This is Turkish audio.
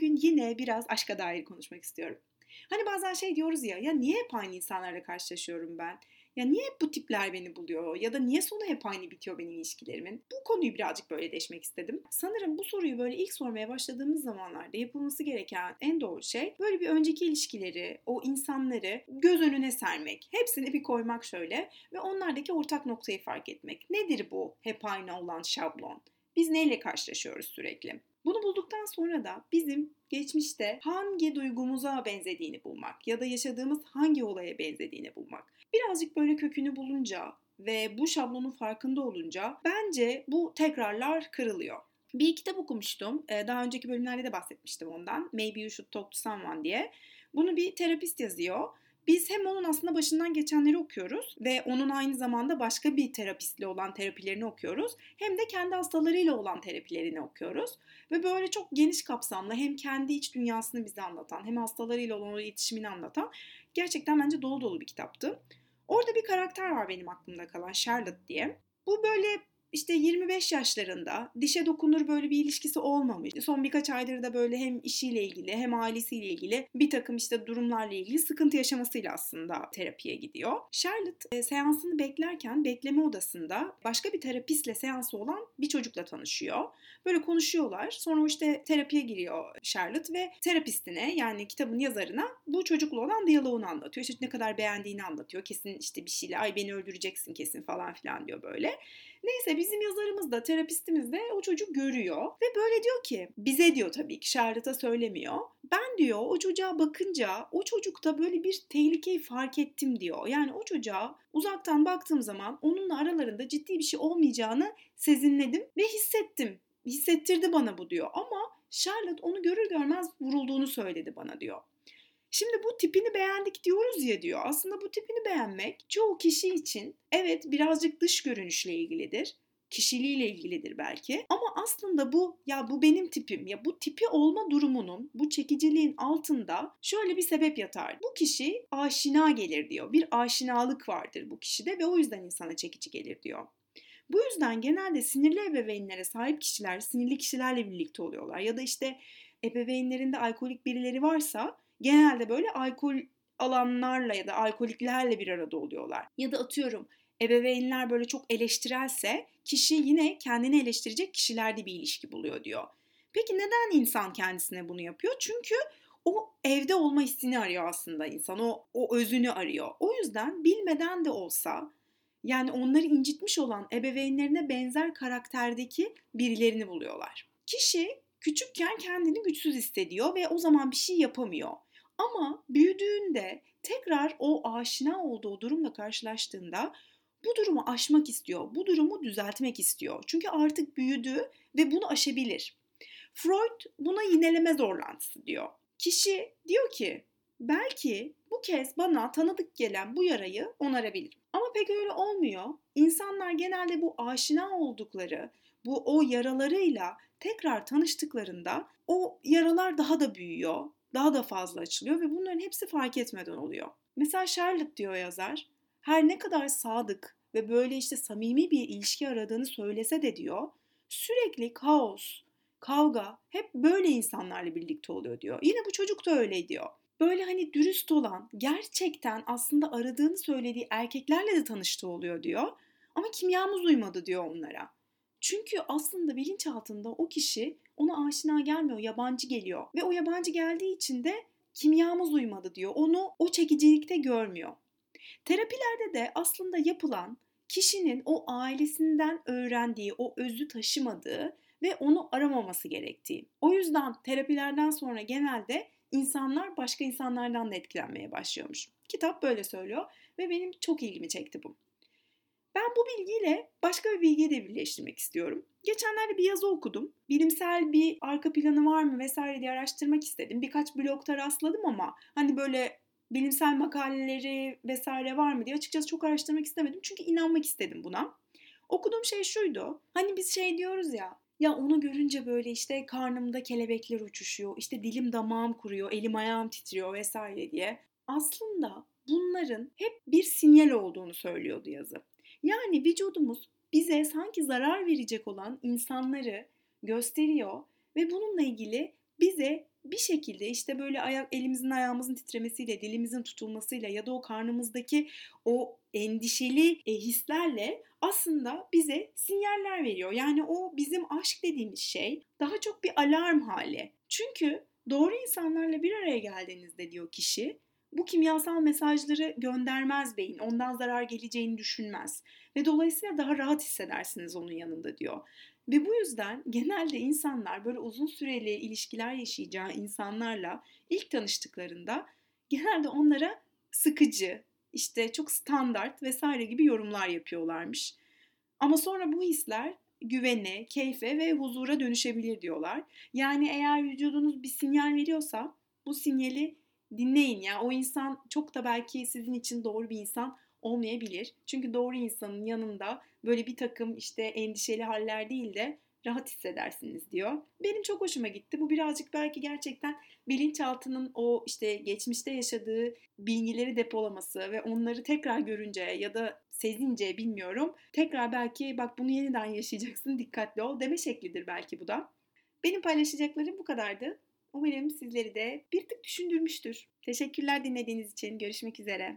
yine biraz aşka dair konuşmak istiyorum. Hani bazen şey diyoruz ya, ya niye hep aynı insanlarla karşılaşıyorum ben? Ya niye hep bu tipler beni buluyor? Ya da niye sonu hep aynı bitiyor benim ilişkilerimin? Bu konuyu birazcık böyle deşmek istedim. Sanırım bu soruyu böyle ilk sormaya başladığımız zamanlarda yapılması gereken en doğru şey böyle bir önceki ilişkileri, o insanları göz önüne sermek. Hepsini bir koymak şöyle ve onlardaki ortak noktayı fark etmek. Nedir bu hep aynı olan şablon? Biz neyle karşılaşıyoruz sürekli? Bunu bulduktan sonra da bizim geçmişte hangi duygumuza benzediğini bulmak ya da yaşadığımız hangi olaya benzediğini bulmak. Birazcık böyle kökünü bulunca ve bu şablonun farkında olunca bence bu tekrarlar kırılıyor. Bir kitap okumuştum. Ee, daha önceki bölümlerde de bahsetmiştim ondan. Maybe You Should Talk to Someone diye. Bunu bir terapist yazıyor biz hem onun aslında başından geçenleri okuyoruz ve onun aynı zamanda başka bir terapistle olan terapilerini okuyoruz. Hem de kendi hastalarıyla olan terapilerini okuyoruz. Ve böyle çok geniş kapsamlı hem kendi iç dünyasını bize anlatan hem hastalarıyla olan iletişimini anlatan gerçekten bence dolu dolu bir kitaptı. Orada bir karakter var benim aklımda kalan Charlotte diye. Bu böyle işte 25 yaşlarında dişe dokunur böyle bir ilişkisi olmamış. Son birkaç aydır da böyle hem işiyle ilgili hem ailesiyle ilgili bir takım işte durumlarla ilgili sıkıntı yaşamasıyla aslında terapiye gidiyor. Charlotte e, seansını beklerken bekleme odasında başka bir terapistle seansı olan bir çocukla tanışıyor. Böyle konuşuyorlar. Sonra işte terapiye giriyor Charlotte ve terapistine yani kitabın yazarına bu çocukla olan diyaloğunu anlatıyor. İşte ne kadar beğendiğini anlatıyor. Kesin işte bir şeyle ay beni öldüreceksin kesin falan filan diyor böyle. Neyse bizim yazarımız da terapistimiz de o çocuk görüyor ve böyle diyor ki bize diyor tabii ki Charlotte'a söylemiyor. Ben diyor o çocuğa bakınca o çocukta böyle bir tehlikeyi fark ettim diyor. Yani o çocuğa uzaktan baktığım zaman onunla aralarında ciddi bir şey olmayacağını sezinledim ve hissettim. Hissettirdi bana bu diyor ama Charlotte onu görür görmez vurulduğunu söyledi bana diyor. Şimdi bu tipini beğendik diyoruz ya diyor. Aslında bu tipini beğenmek çoğu kişi için evet birazcık dış görünüşle ilgilidir kişiliğiyle ilgilidir belki. Ama aslında bu ya bu benim tipim ya bu tipi olma durumunun bu çekiciliğin altında şöyle bir sebep yatar. Bu kişi aşina gelir diyor. Bir aşinalık vardır bu kişide ve o yüzden insana çekici gelir diyor. Bu yüzden genelde sinirli ebeveynlere sahip kişiler sinirli kişilerle birlikte oluyorlar. Ya da işte ebeveynlerinde alkolik birileri varsa genelde böyle alkol alanlarla ya da alkoliklerle bir arada oluyorlar. Ya da atıyorum ebeveynler böyle çok eleştirelse kişi yine kendini eleştirecek kişilerde bir ilişki buluyor diyor. Peki neden insan kendisine bunu yapıyor? Çünkü o evde olma hissini arıyor aslında insan. O, o özünü arıyor. O yüzden bilmeden de olsa yani onları incitmiş olan ebeveynlerine benzer karakterdeki birilerini buluyorlar. Kişi küçükken kendini güçsüz hissediyor ve o zaman bir şey yapamıyor. Ama büyüdüğünde tekrar o aşina olduğu durumla karşılaştığında bu durumu aşmak istiyor. Bu durumu düzeltmek istiyor. Çünkü artık büyüdü ve bunu aşabilir. Freud buna yineleme zorlantısı diyor. Kişi diyor ki belki bu kez bana tanıdık gelen bu yarayı onarabilirim. Ama pek öyle olmuyor. İnsanlar genelde bu aşina oldukları, bu o yaralarıyla tekrar tanıştıklarında o yaralar daha da büyüyor, daha da fazla açılıyor ve bunların hepsi fark etmeden oluyor. Mesela Charlotte diyor yazar, her ne kadar sadık ve böyle işte samimi bir ilişki aradığını söylese de diyor, sürekli kaos, kavga hep böyle insanlarla birlikte oluyor diyor. Yine bu çocuk da öyle diyor. Böyle hani dürüst olan, gerçekten aslında aradığını söylediği erkeklerle de tanıştığı oluyor diyor. Ama kimyamız uymadı diyor onlara. Çünkü aslında bilinçaltında o kişi ona aşina gelmiyor, yabancı geliyor. Ve o yabancı geldiği için de kimyamız uymadı diyor. Onu o çekicilikte görmüyor. Terapilerde de aslında yapılan kişinin o ailesinden öğrendiği, o özü taşımadığı ve onu aramaması gerektiği. O yüzden terapilerden sonra genelde insanlar başka insanlardan da etkilenmeye başlıyormuş. Kitap böyle söylüyor ve benim çok ilgimi çekti bu. Ben bu bilgiyle başka bir bilgiyi de birleştirmek istiyorum. Geçenlerde bir yazı okudum. Bilimsel bir arka planı var mı vesaire diye araştırmak istedim. Birkaç blogda rastladım ama hani böyle bilimsel makaleleri vesaire var mı diye açıkçası çok araştırmak istemedim. Çünkü inanmak istedim buna. Okuduğum şey şuydu. Hani biz şey diyoruz ya ya onu görünce böyle işte karnımda kelebekler uçuşuyor, işte dilim damağım kuruyor, elim ayağım titriyor vesaire diye. Aslında bunların hep bir sinyal olduğunu söylüyordu yazı. Yani vücudumuz bize sanki zarar verecek olan insanları gösteriyor ve bununla ilgili bize bir şekilde işte böyle ayak elimizin ayağımızın titremesiyle, dilimizin tutulmasıyla ya da o karnımızdaki o endişeli e, hislerle aslında bize sinyaller veriyor. Yani o bizim aşk dediğimiz şey daha çok bir alarm hali. Çünkü doğru insanlarla bir araya geldiğinizde diyor kişi bu kimyasal mesajları göndermez beyin. Ondan zarar geleceğini düşünmez. Ve dolayısıyla daha rahat hissedersiniz onun yanında diyor. Ve bu yüzden genelde insanlar böyle uzun süreli ilişkiler yaşayacağı insanlarla ilk tanıştıklarında genelde onlara sıkıcı, işte çok standart vesaire gibi yorumlar yapıyorlarmış. Ama sonra bu hisler güvene, keyfe ve huzura dönüşebilir diyorlar. Yani eğer vücudunuz bir sinyal veriyorsa bu sinyali dinleyin ya. O insan çok da belki sizin için doğru bir insan olmayabilir. Çünkü doğru insanın yanında böyle bir takım işte endişeli haller değil de rahat hissedersiniz diyor. Benim çok hoşuma gitti. Bu birazcık belki gerçekten bilinçaltının o işte geçmişte yaşadığı bilgileri depolaması ve onları tekrar görünce ya da sezince bilmiyorum. Tekrar belki bak bunu yeniden yaşayacaksın dikkatli ol deme şeklidir belki bu da. Benim paylaşacaklarım bu kadardı. Umarım sizleri de bir tık düşündürmüştür. Teşekkürler dinlediğiniz için. Görüşmek üzere.